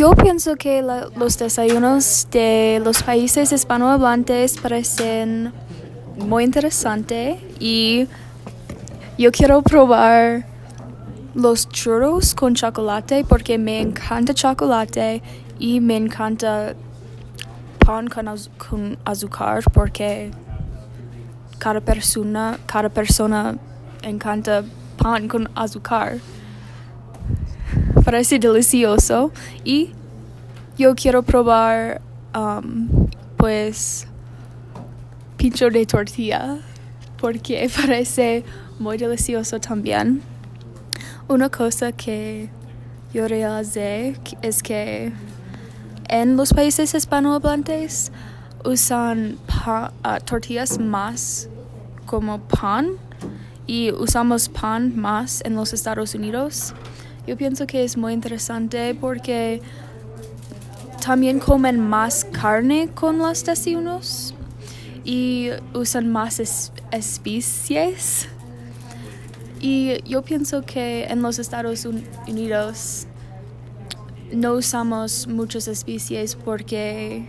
Yo pienso que la- los desayunos de los países hispanohablantes parecen muy interesantes y yo quiero probar los churros con chocolate porque me encanta chocolate y me encanta pan con, con azúcar porque cada persona, cada persona encanta pan con azúcar. Parece delicioso y yo quiero probar um, pues pincho de tortilla porque parece muy delicioso también. Una cosa que yo realicé es que en los países hispanohablantes usan pa- ah, tortillas más como pan y usamos pan más en los Estados Unidos. Yo pienso que es muy interesante porque también comen más carne con los desayunos y usan más es- especies. Y yo pienso que en los Estados Un- Unidos no usamos muchas especies porque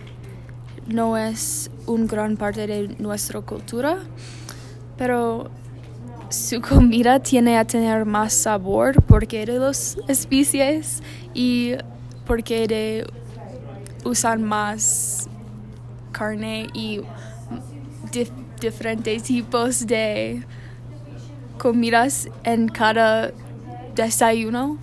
no es una gran parte de nuestra cultura, pero su comida tiene a tener más sabor porque de las especies y porque de usar más carne y dif- diferentes tipos de comidas en cada desayuno.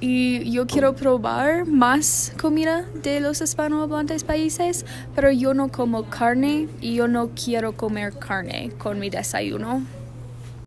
Y yo quiero probar más comida de los hispanohablantes países, pero yo no como carne y yo no quiero comer carne con mi desayuno.